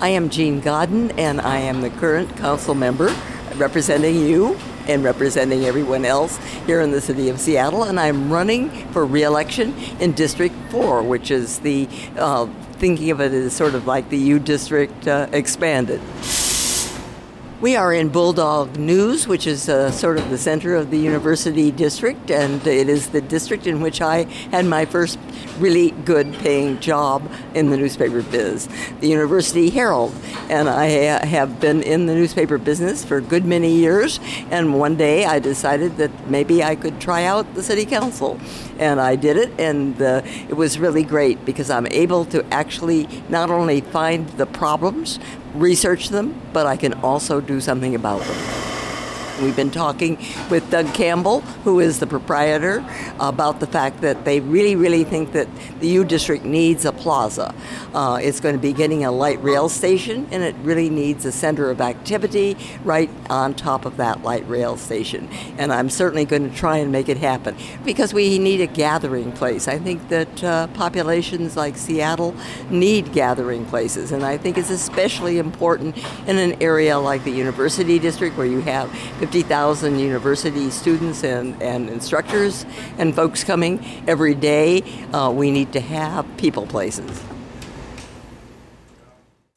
I am Jean Godden, and I am the current council member representing you and representing everyone else here in the city of Seattle. And I'm running for reelection in District 4, which is the, uh, thinking of it as sort of like the U District uh, expanded. We are in Bulldog News, which is uh, sort of the center of the university district, and it is the district in which I had my first really good paying job in the newspaper biz, the University Herald. And I ha- have been in the newspaper business for a good many years, and one day I decided that maybe I could try out the city council. And I did it, and uh, it was really great because I'm able to actually not only find the problems, research them, but I can also do something about them. We've been talking with Doug Campbell, who is the proprietor, about the fact that they really, really think that the U District needs a plaza. Uh, it's going to be getting a light rail station, and it really needs a center of activity right on top of that light rail station. And I'm certainly going to try and make it happen because we need a gathering place. I think that uh, populations like Seattle need gathering places, and I think it's especially important in an area like the University District where you have 50,000 university students and, and instructors and folks coming every day. Uh, we need to have people places.